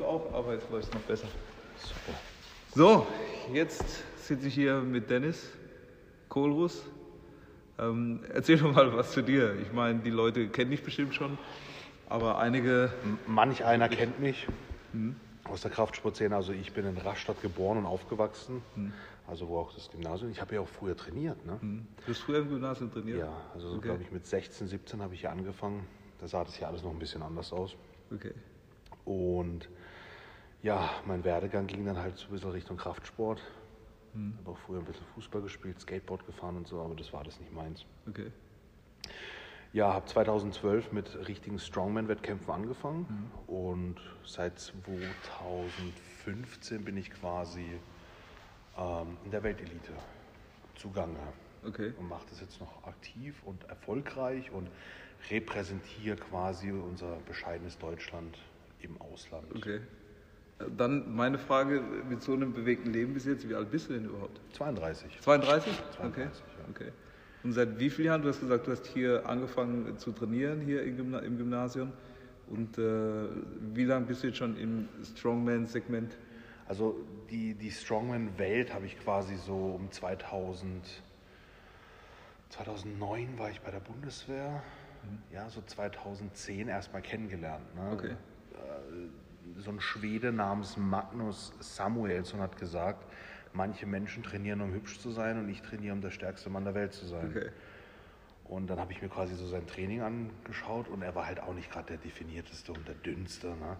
du auch, aber jetzt läuft es noch besser. Super. So, jetzt sitze ich hier mit Dennis Kohlruss. Ähm, erzähl doch mal was zu dir. Ich meine, die Leute kennen dich bestimmt schon, aber einige. Manch einer kennt mich aus der Kraftsportszene. Also ich bin in Rastatt geboren und aufgewachsen. Also wo auch das Gymnasium. Ich habe ja auch früher trainiert. Ne? Du hast früher im Gymnasium trainiert? Ja, also so, Okay. glaube ich mit 16, 17 habe ich hier angefangen. Da sah das hier alles noch ein bisschen anders aus. Okay. Und ja, mein Werdegang ging dann halt so ein bisschen Richtung Kraftsport. Habe auch früher ein bisschen Fußball gespielt, Skateboard gefahren und so, aber das war das nicht meins. Okay. Ja, habe 2012 mit richtigen Strongman-Wettkämpfen angefangen und seit 2015 bin ich quasi ähm, in der Weltelite zugange Okay. und mache das jetzt noch aktiv und erfolgreich und repräsentiere quasi unser bescheidenes Deutschland im Ausland. Okay. Dann meine Frage mit so einem bewegten Leben bis jetzt, wie alt bist du denn überhaupt? 32. 32? 32, okay. ja. okay. Und seit wie vielen Jahren? Du hast gesagt, du hast hier angefangen zu trainieren, hier im, Gymna im Gymnasium. Und äh, wie lange bist du jetzt schon im Strongman-Segment? Also die, die Strongman-Welt habe ich quasi so um 2000, 2009 war ich bei der Bundeswehr, ja, so 2010 erstmal kennengelernt. Ne? Okay. Äh, So ein Schwede namens Magnus Samuelsson hat gesagt, manche Menschen trainieren, um hübsch zu sein und ich trainiere, um der stärkste Mann der Welt zu sein. Okay. Und dann habe ich mir quasi so sein Training angeschaut und er war halt auch nicht gerade der definierteste und der dünnste. Ne?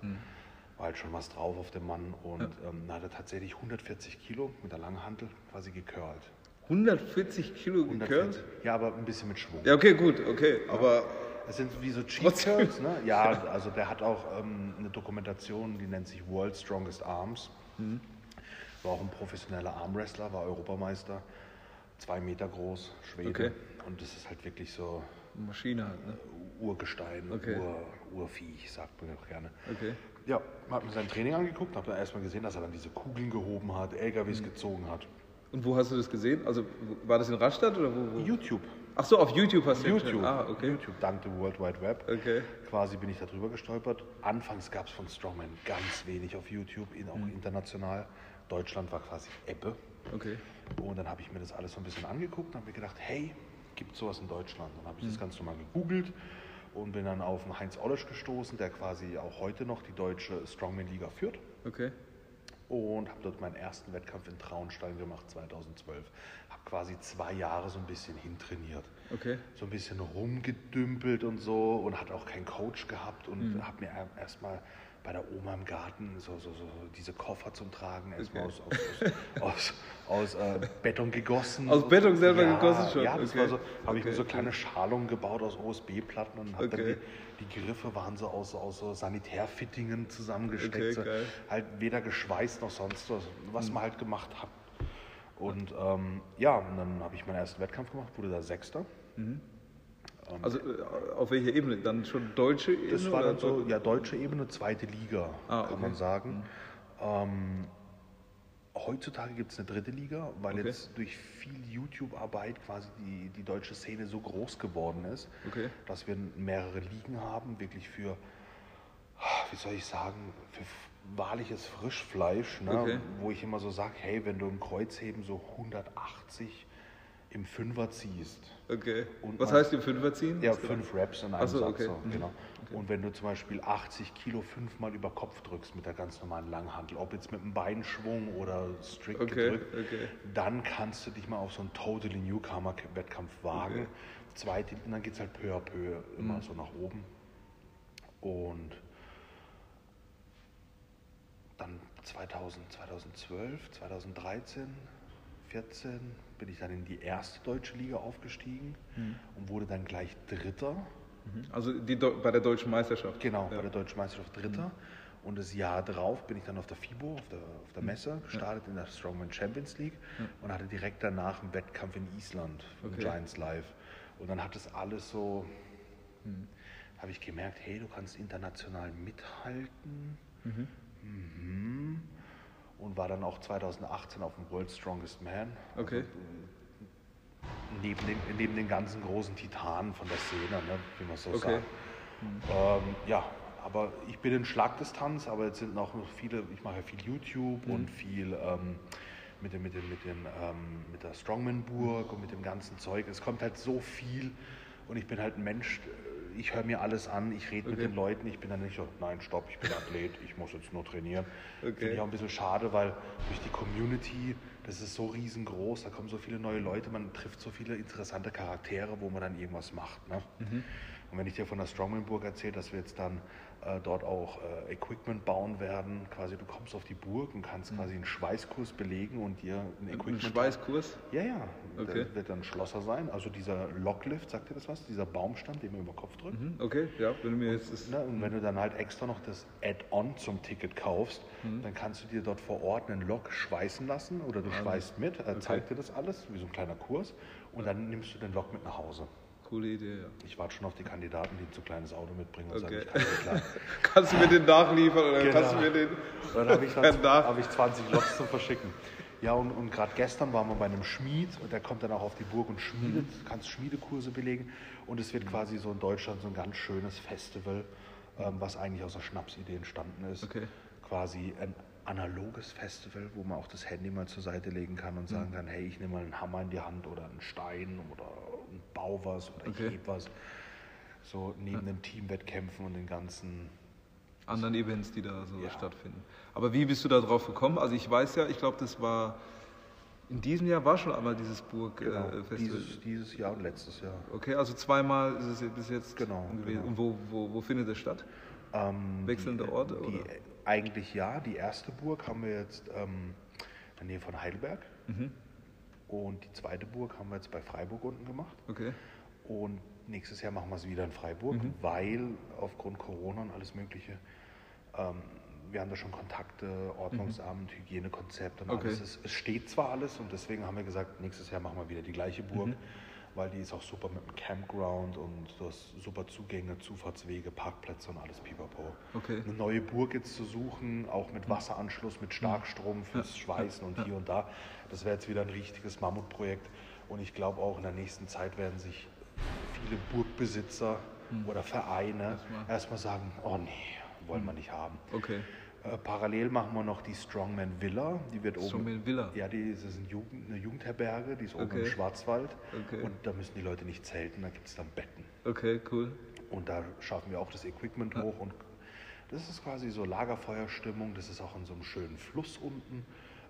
War halt schon was drauf auf dem Mann und ähm, dann hat er tatsächlich 140 Kilo mit der Langhantel quasi gecurlt. 140 Kilo gekürzt? 140. Ja, aber ein bisschen mit Schwung. Ja, okay, gut, okay. Aber Das sind wie so Cheat. Curls, ne? Ja, also der hat auch ähm, eine Dokumentation, die nennt sich World Strongest Arms. War auch ein professioneller Armwrestler, war Europameister, zwei Meter groß, Schwede. Okay. Und das ist halt wirklich so Maschine halt, ne? Urgestein, Okay. Ur, Urviech, sagt man auch gerne. Okay. Ja, hat mir sein Training angeguckt, habe dann erstmal gesehen, dass er dann diese Kugeln gehoben hat, LKWs gezogen hat. Und wo hast du das gesehen? Also war das in Rastatt oder wo? wo? YouTube. Ach so, auf YouTube hast du YouTube. Ah, okay. YouTube, dank dem World Wide Web. Okay. Quasi bin ich da drüber gestolpert. Anfangs gab es von Strongman ganz wenig auf YouTube, in, auch Mhm. international. Deutschland war quasi Ebbe. Okay. Und dann habe ich mir das alles so ein bisschen angeguckt und habe mir gedacht, hey, gibt sowas in Deutschland? Dann habe ich Mhm. das ganz normal gegoogelt und bin dann auf den Heinz Ollesch gestoßen, der quasi auch heute noch die deutsche Strongman-Liga führt. Okay. Und habe dort meinen ersten Wettkampf in Traunstein gemacht, 2012. Habe quasi zwei Jahre so ein bisschen hintrainiert. Okay. So ein bisschen rumgedümpelt und so und hat auch keinen Coach gehabt und Mhm. habe mir erstmal bei der Oma im Garten so, so, so diese Koffer zum Tragen erstmal Okay. aus, aus, aus, aus äh, Beton gegossen. Aus Beton selber ja, gegossen schon? Ja, das Okay. war so, habe ich mir Okay, so okay. kleine Schalungen gebaut aus OSB-Platten und habe dann Okay. die, die Griffe waren so aus, aus so Sanitärfittingen zusammengesteckt. Okay, so, halt weder geschweißt noch sonst was, was Mhm. man halt gemacht hat. Und ähm, ja, und dann habe ich meinen ersten Wettkampf gemacht, wurde da Sechster. Also äh, auf welcher Ebene? Dann schon deutsche Ebene? Das war dann so, ja, deutsche Ebene, zweite Liga, Ah, kann okay. man sagen. Ähm, heutzutage gibt es eine dritte Liga, weil Okay. jetzt durch viel YouTube-Arbeit quasi die, die deutsche Szene so groß geworden ist, Okay. dass wir mehrere Ligen haben, wirklich für, wie soll ich sagen, für wahrliches Frischfleisch, ne? Wo ich immer so sage, hey, wenn du im Kreuzheben so 180 im Fünfer ziehst, Okay. Und Was heißt die Fünfer ziehen? ja, fünf Raps in einem Ach so, Satz. okay. So, Mhm. genau. Und wenn du zum Beispiel 80 Kilo fünfmal über Kopf drückst mit der ganz normalen Langhantel, ob jetzt mit einem Beinschwung oder strikt Okay, gedrückt, okay. dann kannst du dich mal auf so einen Totally Newcomer-Wettkampf wagen. Okay. Zweite, und dann geht es halt peu à peu immer Mhm. so nach oben. Und dann 2000, 2012, 2013, 14 bin ich dann in die erste deutsche Liga aufgestiegen Mhm. und wurde dann gleich Dritter. Also die, bei der deutschen Meisterschaft? Genau, Ja. Mhm. bei der Deutschen Meisterschaft Dritter. Und das Jahr drauf bin ich dann auf der FIBO, auf der, auf Mhm. der Messe, gestartet in der Strongman Champions League und hatte direkt danach einen Wettkampf in Island, Okay. Giants Live. Und dann hat das alles so, habe ich gemerkt, hey, du kannst international mithalten. Mhm. Und war dann auch 2018 auf dem World Strongest Man. Okay. Neben den, neben den ganzen großen Titanen von der Szene, ne, wie man so Okay. sagt. Ähm, ja, aber ich bin in Schlagdistanz, aber jetzt sind noch viele, ich mache ja viel YouTube Mhm. und viel ähm, mit, dem, mit, dem, mit, dem, ähm, mit der Strongman-Burg und mit dem ganzen Zeug. Es kommt halt so viel und ich bin halt ein Mensch, ich höre mir alles an, ich rede mit Okay. den Leuten, ich bin dann nicht so, nein, stopp, ich bin Athlet, ich muss jetzt nur trainieren. Okay. Finde ich auch ein bisschen schade, weil durch die Community, das ist so riesengroß, da kommen so viele neue Leute, man trifft so viele interessante Charaktere, wo man dann irgendwas macht. Ne? Mhm. Und wenn ich dir von der Strongman-Burg erzähle, dass wir jetzt dann äh, dort auch äh, Equipment bauen werden, quasi du kommst auf die Burg und kannst quasi einen Schweißkurs belegen und dir ein Ein Equipment... Schweißkurs? Ja, ja, Okay. da wird dann Schlosser sein. Also dieser Locklift, sagt dir das was? Dieser Baumstamm, den man über den Kopf drückt. Mhm, Okay, ja, wenn du mir jetzt das. Ne, und wenn du dann halt extra noch das Add-on zum Ticket kaufst, Mhm. dann kannst du dir dort vor Ort einen Lok schweißen lassen oder du schweißt mit, er zeigt dir das alles, wie so ein kleiner Kurs, und dann nimmst du den Lok mit nach Hause. Coole Idee, ja. Ich warte schon auf die Kandidaten, die ein zu kleines Auto mitbringen und Okay. sagen, ich kann. Kannst du mir den nachliefern oder Genau. kannst du mir den. Dann habe ich, dann, habe ich 20 Loks zum Verschicken. Ja, und, und gerade gestern waren wir bei einem Schmied und der kommt dann auch auf die Burg und schmiedet, Mhm. kannst Schmiedekurse belegen. Und es wird quasi so in Deutschland so ein ganz schönes Festival, ähm, was eigentlich aus der Schnapsidee entstanden ist. Okay. Quasi ein analoges Festival, wo man auch das Handy mal zur Seite legen kann und Mhm. sagen kann, hey, ich nehme mal einen Hammer in die Hand oder einen Stein oder Bau was oder Okay. ich heb was. So neben den Teamwettkämpfen und den ganzen anderen Events, die da so Ja. stattfinden. Aber wie bist du da drauf gekommen? Also ich weiß ja, ich glaube, das war in diesem Jahr war schon einmal dieses Genau, Burg-Festival. dieses, dieses Jahr und letztes Jahr. okay, also zweimal ist es bis jetzt Genau, gewesen. genau. Und wo, wo, wo findet es statt? Ähm, Wechselnde die, Orte, Die, eigentlich ja. Die erste Burg haben wir jetzt ähm, in der Nähe von Heidelberg. Mhm. Und die zweite Burg haben wir jetzt bei Freiburg unten gemacht. Okay. Und nächstes Jahr machen wir es wieder in Freiburg, Mhm. weil aufgrund Corona und alles Mögliche, ähm, wir haben da schon Kontakte, Ordnungsamt, Hygienekonzept und Mhm. Okay. alles. Es, es steht zwar alles und deswegen haben wir gesagt, nächstes Jahr machen wir wieder die gleiche Burg, Mhm. Weil die ist auch super mit dem Campground und du hast super Zugänge, Zufahrtswege, Parkplätze und alles pipapo. Okay. Eine neue Burg jetzt zu suchen, auch mit Wasseranschluss, mit Starkstrom fürs Schweißen und hier und da, das wäre jetzt wieder ein richtiges Mammutprojekt. Und ich glaube auch in der nächsten Zeit werden sich viele Burgbesitzer oder Vereine Hm. Erstmal. erstmal sagen, oh nee, wollen wir nicht haben. Okay. Äh, parallel machen wir noch die Strongman Villa. Die wird oben. Strongman Villa? Ja, die das ist eine, Jugend, eine Jugendherberge, die ist oben Okay. im Schwarzwald. Okay. Und da müssen die Leute nicht zelten, da gibt es dann Betten. Okay, cool. Und da schaffen wir auch das Equipment hoch. Und das ist quasi so Lagerfeuerstimmung. Das ist auch in so einem schönen Fluss unten.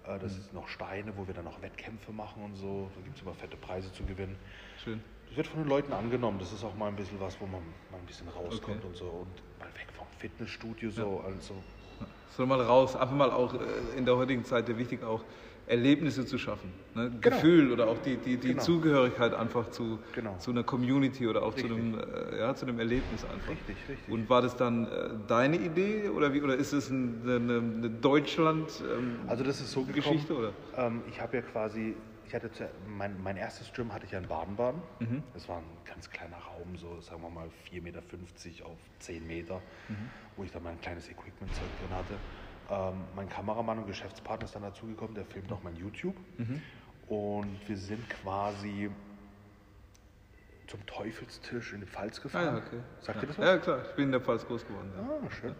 Äh, Das ist noch Steine, wo wir dann auch Wettkämpfe machen und so. Da gibt es immer fette Preise zu gewinnen. Schön. Das wird von den Leuten angenommen. Das ist auch mal ein bisschen was, wo man mal ein bisschen rauskommt Okay. und so. Und mal weg vom Fitnessstudio so. Also Soll mal raus, einfach mal auch äh, in der heutigen Zeit ja wichtig, auch Erlebnisse zu schaffen. Ne? Gefühl oder auch die, die, die Genau. Zugehörigkeit einfach zu, Genau. zu einer Community oder auch zu einem, äh, ja, zu einem Erlebnis einfach. Richtig, richtig. Und war das dann äh, deine Idee oder, wie, oder ist es ein, eine, eine Deutschland ähm, Also das ist so gekommen, Geschichte, oder? Ähm, ich habe ja quasi, ich hatte zu, mein, mein erstes Gym hatte ich ja in Baden-Baden. Mhm. Das war ein ganz kleiner Raum, so sagen wir mal 4,50 Meter auf 10 Meter, Mhm. wo ich dann mein kleines Equipment-Zeug drin hatte. Ähm, mein Kameramann und Geschäftspartner ist dann dazugekommen, der filmt auch mein YouTube. Mhm. Und wir sind quasi zum Teufelstisch in die Pfalz Ah, gefahren. ja, okay. Sagt ja. ihr das was? Ja, klar, ich bin in der Pfalz groß geworden. Ja. Ah, schön.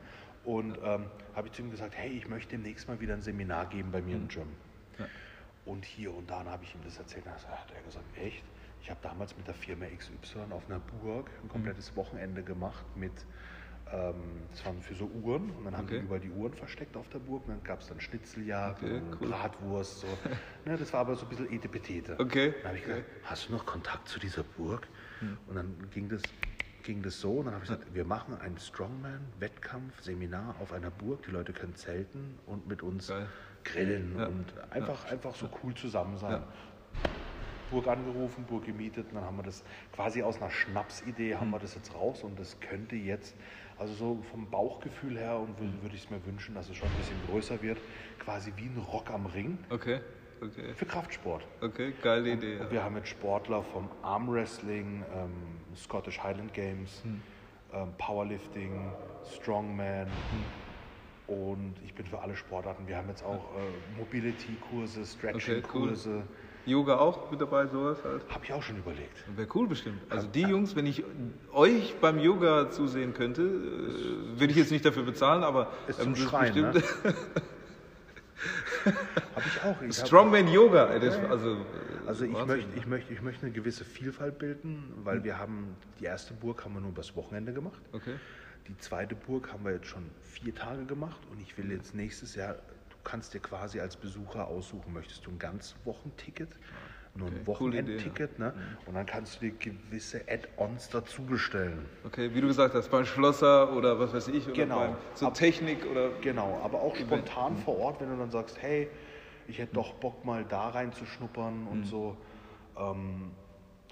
Und ähm, habe ich zu ihm gesagt, hey, ich möchte demnächst mal wieder ein Seminar geben bei mir im Gym. Und hier und da habe ich ihm das erzählt. Da hat er gesagt, echt? Ich habe damals mit der Firma XY auf einer Burg ein Mhm. komplettes Wochenende gemacht mit, ähm, das waren für so Uhren. Und dann haben die Okay. überall die Uhren versteckt auf der Burg. Und dann gab es dann Schnitzeljagd Okay, cool. Bratwurst. So. ne, das war aber so ein bisschen Etepetete. Okay, Dann habe ich gesagt, hast du noch Kontakt zu dieser Burg? Hm. Und dann ging das, ging das so. Und dann habe ich gesagt, wir machen einen Strongman-Wettkampf, Seminar auf einer Burg. Die Leute können zelten und mit uns Geil. grillen Ja. und einfach, einfach so cool zusammen sein. Burg angerufen, Burg gemietet und dann haben wir das quasi aus einer Schnapsidee haben wir das jetzt raus und das könnte jetzt, also so vom Bauchgefühl her und würde würd ich es mir wünschen, dass es schon ein bisschen größer wird, quasi wie ein Rock am Ring Okay, okay, für Kraftsport. okay, geile Idee. Und Ja. wir haben jetzt Sportler vom Armwrestling, ähm, Scottish Highland Games, Hm. ähm, Powerlifting, Strongman. Und ich bin für alle Sportarten. Wir haben jetzt auch äh, Mobility-Kurse, Stretching-Kurse. Yoga auch mit dabei, sowas halt. Habe ich auch schon überlegt. Wäre cool bestimmt. Also die Jungs, wenn ich euch beim Yoga zusehen könnte, äh, würde ich jetzt nicht dafür bezahlen, aber Ist zum das Schreien, ne? Habe ich auch. Ich hab- Strongman Yoga, ey, das, also, Also ich Wahnsinn. möchte, ich, möchte, ich möchte eine gewisse Vielfalt bilden, weil wir haben, die erste Burg haben wir nur übers Wochenende gemacht. Okay. Die zweite Burg haben wir jetzt schon vier Tage gemacht und ich will jetzt nächstes Jahr, du kannst dir quasi als Besucher aussuchen, möchtest du ein ganz Wochenticket, nur ein Okay, Wochenendticket, ne? Und dann kannst du dir gewisse Add-ons dazu bestellen. Okay, wie du gesagt hast, beim Schlosser oder was weiß ich, oder Genau. beim, so Ab- Technik oder Genau, aber auch spontan vor Ort, wenn du dann sagst, hey, ich hätte doch Bock mal da reinzuschnuppern und so, ähm,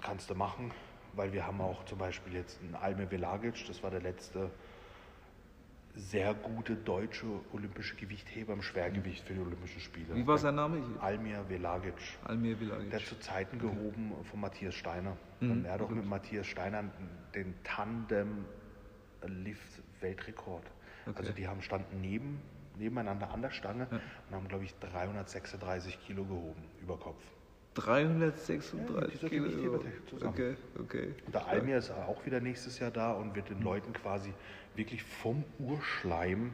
kannst du machen, weil wir haben auch zum Beispiel jetzt einen Alme Velagic, das war der letzte sehr gute deutsche olympische Gewichtheber im Schwergewicht für die Olympischen Spiele. wie war sein Name? Ich- Almir Velagic. Almir Villagic. Der hat zu Zeiten gehoben von Matthias Steiner. Und er hat auch mit Matthias Steiner den Tandem Lift Weltrekord. Also die haben standen neben, nebeneinander an der Stange und haben, glaube ich, 336 Kilo gehoben über Kopf. 336 dieser Kilo. Okay, okay. Und der Almir ist auch wieder nächstes Jahr da und wird den Leuten quasi wirklich vom Urschleim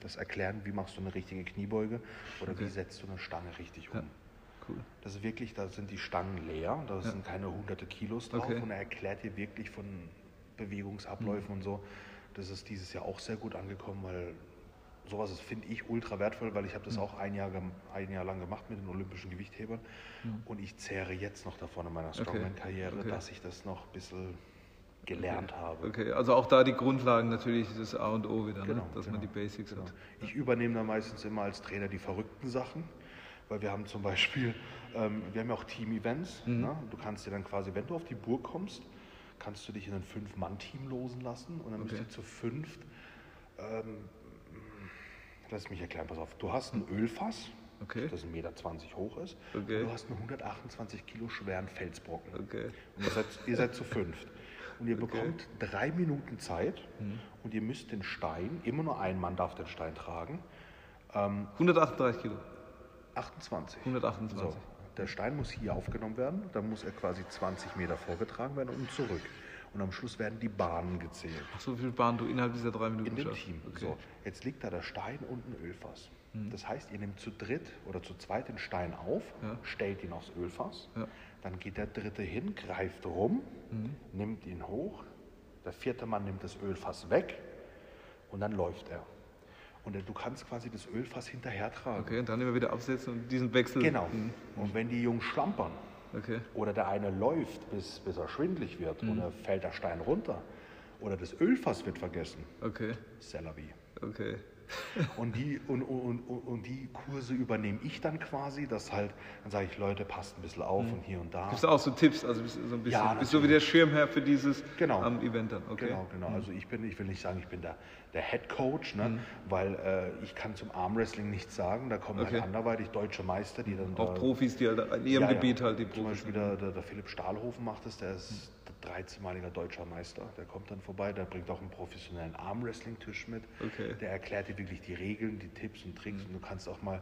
das erklären, wie machst du eine richtige Kniebeuge oder wie setzt du eine Stange richtig um. Cool. Das ist wirklich, da sind die Stangen leer, da sind keine hunderte Kilos drauf Okay. und er erklärt dir wirklich von Bewegungsabläufen und so. Das ist dieses Jahr auch sehr gut angekommen, weil sowas finde ich, ultra wertvoll, weil ich habe das auch ein Jahr, ein Jahr lang gemacht mit den olympischen Gewichthebern und ich zehre jetzt noch davon in meiner Strongman-Karriere, Okay. dass ich das noch ein bisschen gelernt habe. Okay, also auch da die Grundlagen natürlich das A und O wieder, Genau, ne? dass genau, man die Basics genau. hat. Ich übernehme dann meistens immer als Trainer die verrückten Sachen, weil wir haben zum Beispiel, ähm, wir haben ja auch Team-Events. Mhm. Ne? Du kannst dir dann quasi, wenn du auf die Burg kommst, kannst du dich in ein Fünf-Mann-Team losen lassen und dann müsst Okay. ihr zu fünft, ähm, lass mich erklären, pass auf, du hast ein Ölfass, Okay. das 1,20 Meter hoch ist, Okay. und du hast einen 128 Kilo schweren Felsbrocken. Okay. Und ihr seid, ihr seid zu fünft. Und ihr bekommt drei Minuten Zeit Mhm. und ihr müsst den Stein, immer nur ein Mann darf den Stein tragen, 138 Kilo. 28. 128. So, der Stein muss hier aufgenommen werden, dann muss er quasi 20 Meter vorgetragen werden und zurück. Und am Schluss werden die Bahnen gezählt. Ach, so viel Bahn du innerhalb dieser drei Minuten In dem schaffst. Team. Okay. So, jetzt liegt da der Stein und ein Ölfass. Mhm. Das heißt, ihr nehmt zu dritt oder zu zweit den Stein auf, Ja. stellt ihn aufs Ölfass, Ja. dann geht der dritte hin, greift rum, Mhm. nimmt ihn hoch, der vierte Mann nimmt das Ölfass weg und dann läuft er. Und du kannst quasi das Ölfass hinterher tragen. Okay, und dann immer wieder absetzen und diesen Wechsel. Genau. Mhm. Und wenn die Jungs schlampern Okay. oder der eine läuft, bis, bis er schwindlig wird Mhm. oder fällt der Stein runter oder das Ölfass wird vergessen, Okay. vie. Okay. Und die, und, und, und, und die Kurse übernehme ich dann quasi, dass halt, dann sage ich, Leute, passt ein bisschen auf und hier und da. Gibst du auch so Tipps, also bist du so ein bisschen, Ja, bist du so wie der Schirmherr für dieses Genau. am Event dann, okay? Genau, genau. Also ich bin, ich will nicht sagen, ich bin der, der Head Coach, Mhm. ne? weil äh, ich kann zum Armwrestling nichts sagen. Da kommen Okay. halt anderweitig deutsche Meister, die dann Auch da, Profis, die halt in ihrem Ja, ja. Gebiet halt die Zum Profis Beispiel der, der, der Philipp Stahlhofen macht das, der ist Hm. 13-maliger deutscher Meister. Der kommt dann vorbei, der bringt auch einen professionellen Armwrestling-Tisch mit. Okay. Der erklärt dir wirklich die Regeln, die Tipps und Tricks. Und du kannst auch mal,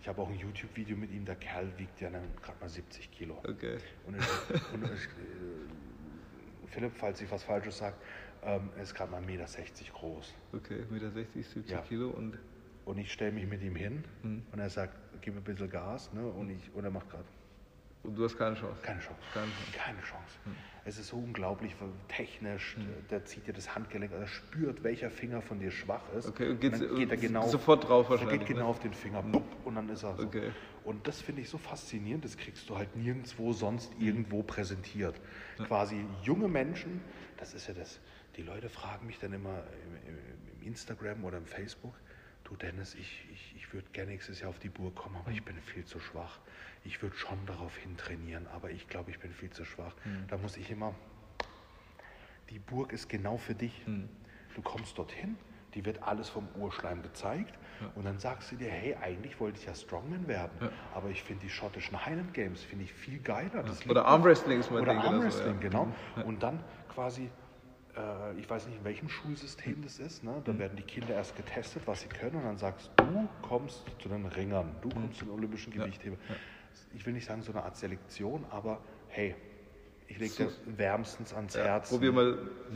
ich habe auch ein YouTube-Video mit ihm, der Kerl wiegt ja gerade mal 70 Kilo. Okay. Und, ich, und ich, äh, Philipp, falls ich was Falsches sage, ähm, er ist gerade mal 1,60 Meter groß. Okay, 1,60 Meter, 70 Ja. Kilo und Und ich stelle mich mit ihm hin Hm. und er sagt, gib mir ein bisschen Gas. Ne? Und, ich, und er macht gerade Und du hast keine Chance. keine Chance. Keine Chance. Hm. Keine Chance. Es ist so unglaublich technisch. Der zieht dir das Handgelenk, er spürt, welcher Finger von dir schwach ist. Okay, und dann geht er äh, genau, sofort drauf Er wahrscheinlich, geht genau ne? auf den Finger bupp, und dann ist er so. Okay. Und das finde ich so faszinierend, das kriegst du halt nirgendwo sonst irgendwo präsentiert. Quasi junge Menschen, das ist ja das, die Leute fragen mich dann immer im, im, im Instagram oder im Facebook, du Dennis, ich, ich, ich würde gerne nächstes Jahr auf die Burg kommen, aber ich bin viel zu schwach. Ich würde schon darauf hin trainieren, aber ich glaube, ich bin viel zu schwach. Da muss ich immer, die Burg ist genau für dich. Du kommst dorthin, die wird alles vom Urschleim gezeigt und dann sagst du dir, hey, eigentlich wollte ich ja Strongman werden, aber ich finde die schottischen Highland Games finde ich viel geiler. Das liegt Oder Armwrestling ist mein Oder Ding oder so, Armwrestling, ja. genau. Und dann quasi, ich weiß nicht, in welchem Schulsystem das ist, ne? Mhm. da werden die Kinder erst getestet, was sie können und dann sagst du kommst zu den Ringern, du kommst zu den olympischen Gewichthebern. ich will nicht sagen so eine Art Selektion, aber hey, ich lege dir wärmstens ans Ja, Herz.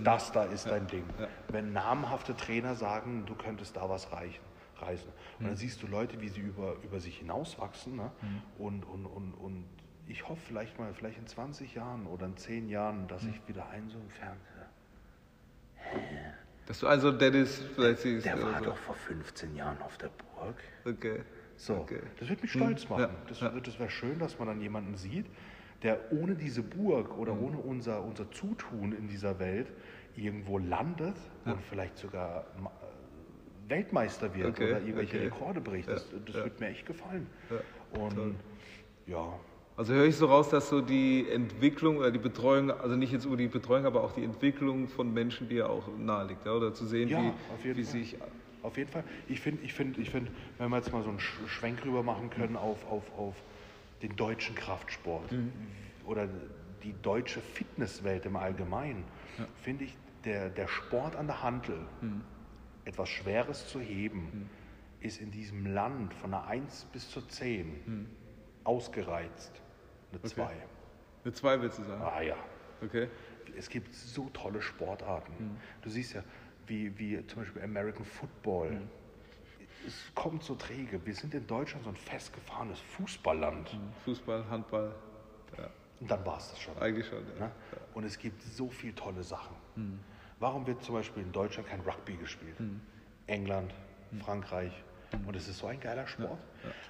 Das da ist dein Ding. Ja. Wenn namhafte Trainer sagen, du könntest da was reichen, reißen. Und Mhm. dann siehst du Leute, wie sie über, über sich hinauswachsen. Ne? Mhm. Und, und, und, und ich hoffe vielleicht mal, vielleicht in 20 Jahren oder in 10 Jahren, dass Mhm. ich wieder einen so im Fernseher. Dass du also Dennis vielleicht siehst. Der oder war so. doch vor 15 Jahren auf der Burg. Okay. So, Okay. das wird mich stolz Hm, machen. ja, Das, ja. das wäre schön, dass man dann jemanden sieht, der ohne diese Burg oder Hm. ohne unser, unser Zutun in dieser Welt irgendwo landet und vielleicht sogar äh, Weltmeister wird Okay, oder irgendwelche okay. Rekorde bricht. Das, Ja, das ja. wird mir echt gefallen. Ja, Und toll. ja, Also höre ich so raus, dass so die Entwicklung oder die Betreuung, also nicht jetzt nur die Betreuung, aber auch die Entwicklung von Menschen dir auch nahe liegt, ja? oder zu sehen, Ja, wie, wie sich. Auf jeden Fall. Ich finde, ich finde, ich finde, wenn wir jetzt mal so einen Sch- Schwenk rüber machen können auf, auf, auf den deutschen Kraftsport Mhm. oder die deutsche Fitnesswelt im Allgemeinen, finde ich, der, der Sport an der Hantel, Mhm. etwas Schweres zu heben, ist in diesem Land von einer 1 bis zur 10 Mhm. ausgereizt. Eine 2. Eine zwei willst du sagen? Ah ja. Okay. Es gibt so tolle Sportarten. Mhm. Du siehst ja, wie, wie zum Beispiel American Football. Mhm. Es kommt so träge. Wir sind in Deutschland so ein festgefahrenes Fußballland. Fußball, Handball, ja, Und dann war es das schon. eigentlich schon. Ja. Ne? Und es gibt so viele tolle Sachen. Mhm. Warum wird zum Beispiel in Deutschland kein Rugby gespielt? Mhm. England, Frankreich. Und es ist so ein geiler Sport.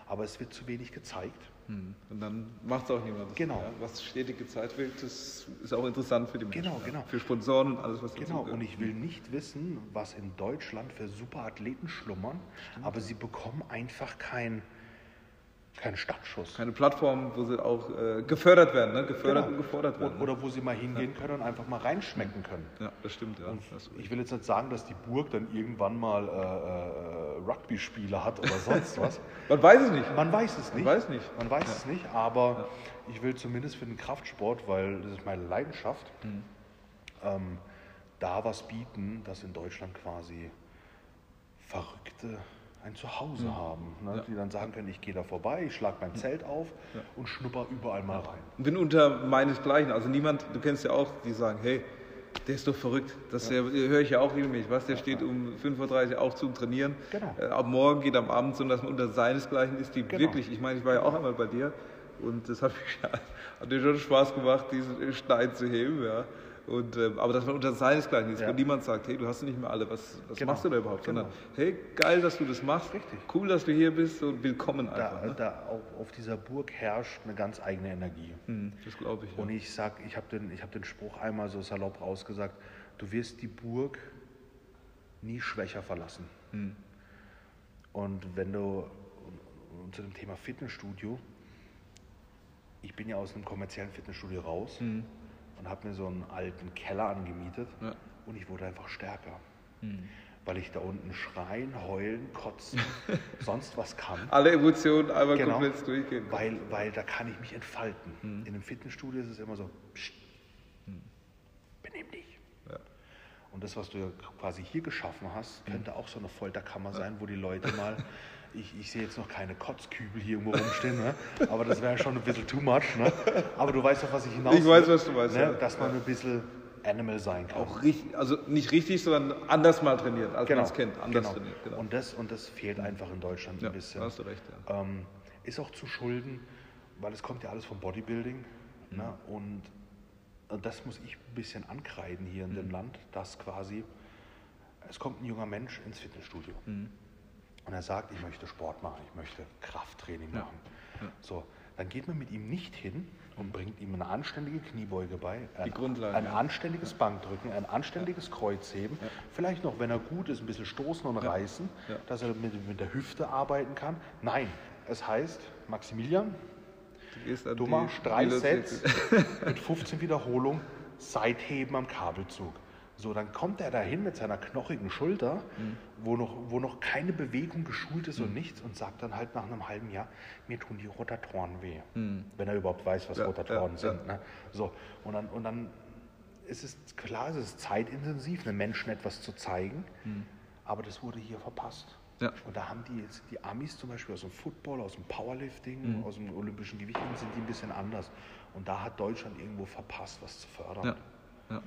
Aber es wird zu wenig gezeigt. Hm. Und dann macht es auch niemand. Genau. Ja, was stetig gezeigt wird, das ist auch interessant für die Menschen. Genau, ja. genau. Für Sponsoren und alles, was Genau, und ich will nicht wissen, was in Deutschland für super Athleten schlummern, aber sie bekommen einfach kein, keinen Startschuss. Keine Plattform, wo sie auch äh, gefördert werden, ne? gefördert Genau. und gefordert werden. Oder wo sie mal hingehen können und einfach mal reinschmecken können. ja, das stimmt, ja. Das- Ich will jetzt nicht sagen, dass die Burg dann irgendwann mal äh, äh, Rugby-Spiele hat oder sonst was. Man weiß es nicht. Man weiß es nicht. weiß nicht. Man weiß es nicht, aber ich will zumindest für den Kraftsport, weil das ist meine Leidenschaft, Mhm. ähm, da was bieten, dass in Deutschland quasi Verrückte ein Zuhause Mhm. haben. Ne? Die dann sagen können, ich gehe da vorbei, ich schlage mein Zelt auf und schnupper überall mal rein. Bin unter meinesgleichen. Also niemand, du kennst ja auch, die sagen, hey, der ist doch verrückt. Das der, höre ich ja auch regelmäßig. Was, der steht um 5.30 Uhr auf zum Trainieren. Genau. Äh, ab morgen geht am Abend, so dass man unter seinesgleichen ist, die Genau. wirklich, ich meine, ich war ja auch einmal bei dir und das hat, mich, hat mir schon Spaß gemacht, diesen Stein zu heben, ja. Und, ähm, aber dass man unter seinesgleichen ist, Ja. wo niemand sagt, hey, du hast nicht mehr alle, was, was Genau. machst du da überhaupt? Genau. Sondern, hey, geil, dass du das machst. Richtig. Cool, dass du hier bist und willkommen einfach. Da, ne? da auf, auf dieser Burg herrscht eine ganz eigene Energie. Hm, das glaube ich. Ja. Und ich sag, ich habe den, ich hab den Spruch einmal so salopp rausgesagt, du wirst die Burg nie schwächer verlassen. Hm. Und wenn du und zu dem Thema Fitnessstudio, ich bin ja aus einem kommerziellen Fitnessstudio raus und habe mir so einen alten Keller angemietet Hm. Ja. Hm. und ich wurde einfach stärker. Weil ich da unten schreien, heulen, kotzen, sonst was kann. Alle Emotionen einmal Genau. komplett durchgehen. Weil, weil da kann ich mich entfalten. Hm. In einem Fitnessstudio ist es immer so, psst, benimm dich. Ja. Und das, was du ja quasi hier geschaffen hast, könnte auch so eine Folterkammer sein, wo die Leute mal, ich, ich sehe jetzt noch keine Kotzkübel hier irgendwo rumstehen, ne? aber das wäre schon ein bisschen too much. Ne? Aber du weißt doch, was ich hinaus Ich weiß, was du meinst, Ne? ja. Dass man ein bisschen Animal sein kann. Auch richtig, also nicht richtig, sondern anders mal trainiert, als man es kennt. Anders genau. trainiert, genau. Und, das, und das fehlt einfach in Deutschland ja, ein bisschen. hast du recht, ja. Ähm, ist auch zu schulden, weil es kommt ja alles vom Bodybuilding. Mhm. Ne? Und äh, das muss ich ein bisschen ankreiden hier in dem Mhm. Land, dass quasi, es kommt ein junger Mensch ins Fitnessstudio Mhm. Und er sagt, ich möchte Sport machen, ich möchte Krafttraining Ja. machen. So, dann geht man mit ihm nicht hin und bringt ihm eine anständige Kniebeuge bei, ein, ein ja. anständiges Bankdrücken, ein anständiges Kreuzheben, vielleicht noch, wenn er gut ist, ein bisschen stoßen und reißen, Ja. dass er mit, mit der Hüfte arbeiten kann. Nein, es heißt, Maximilian, Du, machst drei. Sets mit 15 Wiederholungen, Seitheben am Kabelzug. So, dann kommt er dahin mit seiner knochigen Schulter, Mhm. wo, noch, wo noch keine Bewegung geschult ist und nichts und sagt dann halt nach einem halben Jahr, mir tun die Rotatoren weh. Wenn er überhaupt weiß, was Mhm. Ja, Rotatoren ja, sind. Ne? So, und dann, und dann ist es klar, es ist zeitintensiv, einem Menschen etwas zu zeigen, Mhm. aber das wurde hier verpasst. Ja. Und da haben die jetzt die Amis zum Beispiel aus dem Football, aus dem Powerlifting, Mhm. aus dem olympischen Gewichtheben sind die ein bisschen anders. Und da hat Deutschland irgendwo verpasst, was zu fördern. Ja. Ja.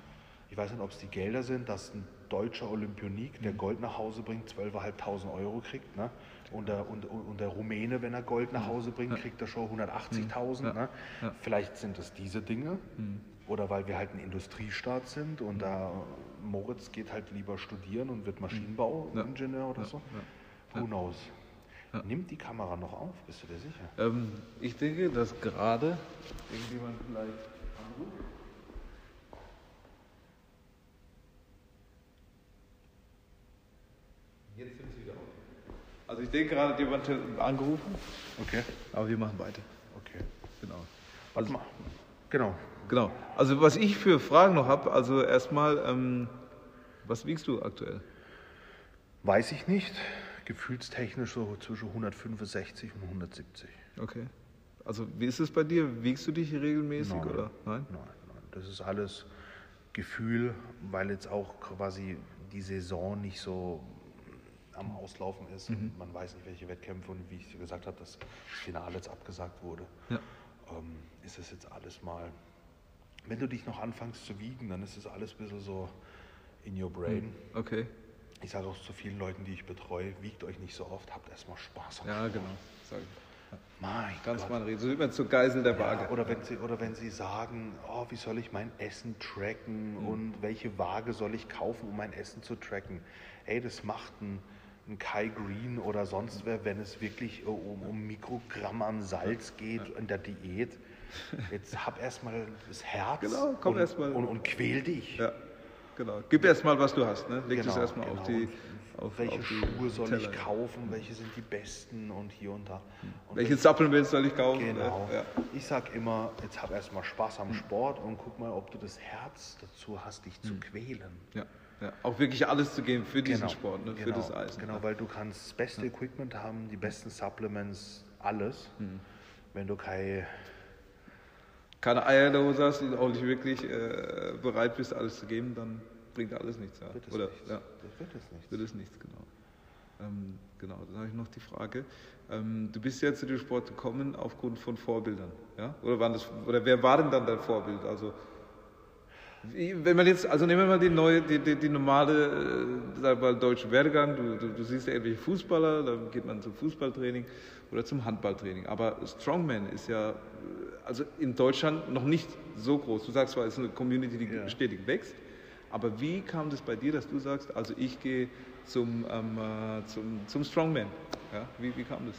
Ich weiß nicht, ob es die Gelder sind, dass ein deutscher Olympionik, Mhm. der Gold nach Hause bringt, 12.500 Euro kriegt. Ne? Und, der, und, und der Rumäne, wenn er Gold nach Hause bringt, kriegt er schon 180.000. Mhm. Ja. Ne? Ja. Mhm. Vielleicht sind es diese Dinge. Oder weil wir halt ein Industriestaat sind und da Moritz geht halt lieber studieren und wird Maschinenbauingenieur oder so. Who knows? Nimmt die Kamera noch auf? Bist du dir sicher? Ähm, ich denke, dass gerade irgendjemand vielleicht anruft. Jetzt sind sie wieder auf. Also ich denke gerade, hat jemand angerufen, Okay. aber wir machen weiter. Okay. Genau. Warte mal. Genau. Genau. Also was ich für Fragen noch habe, also erstmal, ähm, was wiegst du aktuell? Weiß ich nicht. Gefühlstechnisch so zwischen 165 und 170. Okay. Also wie ist es bei dir? Wiegst du dich regelmäßig Nein. oder? Nein? Nein, nein. Das ist alles Gefühl, weil jetzt auch quasi die Saison nicht so am Auslaufen ist. Und man weiß nicht, welche Wettkämpfe und wie ich gesagt habe, dass das Finale jetzt abgesagt wurde. Ja. Ähm, ist es jetzt alles mal. Wenn du dich noch anfängst zu wiegen, dann ist es alles ein bisschen so in your brain. Okay. Ich sage auch zu vielen Leuten, die ich betreue, wiegt euch nicht so oft, habt erstmal Spaß am Ja, Sport. genau. Ich. Mein Ganz Gott. mal reden. So immer zur Geisel der Waage. Ja, oder, wenn sie, oder wenn Sie sagen, oh, wie soll ich mein Essen tracken und welche Waage soll ich kaufen, um mein Essen zu tracken? Ey, das macht ein, ein Kai Green oder sonst wer, wenn es wirklich um, um Mikrogramm an Salz geht in der Diät. Jetzt hab erstmal das Herz Genau, komm und, erst mal. und, und quäl dich. Ja, genau. Gib erst mal, was du hast. Ne? Leg das Genau, erstmal auf genau. die. Und Auf, welche auf die Schuhe soll Teller. ich kaufen? Welche sind die besten und hier und da? Und Welche Supplements soll ich kaufen? Genau. Ja. Ich sag immer, jetzt hab erstmal Spaß am Sport und guck mal, ob du das Herz dazu hast, dich zu quälen. Ja. Ja. Auch wirklich alles zu geben für diesen Genau, Sport, ne? für genau, das Eisen. Genau, weil du kannst das beste Equipment haben, die besten Supplements, alles. Mhm. Wenn du keine Keine Eier in der Hose hast und auch nicht wirklich äh, bereit bist, alles zu geben, dann bringt alles nichts. Ja. wird es Oder, nichts. Ja, Das wird es nicht. wird es nichts, genau. Ähm, genau, dann habe ich noch die Frage. Ähm, du bist ja zu dem Sport gekommen aufgrund von Vorbildern, ja? Oder, waren das, oder wer war denn dann dein Vorbild? Also, wenn man jetzt, also nehmen wir mal die neue, die, die, die normale, äh, sag mal, deutsche Werdegang. Du, du, du siehst ja irgendwelche Fußballer, dann geht man zum Fußballtraining oder zum Handballtraining. Aber Strongman ist ja, äh, also in Deutschland noch nicht so groß. Du sagst zwar, es ist eine Community, die Ja. stetig wächst. Aber wie kam das bei dir, dass du sagst, also ich gehe zum, ähm, äh, zum, zum Strongman? Ja? Wie, wie kam das?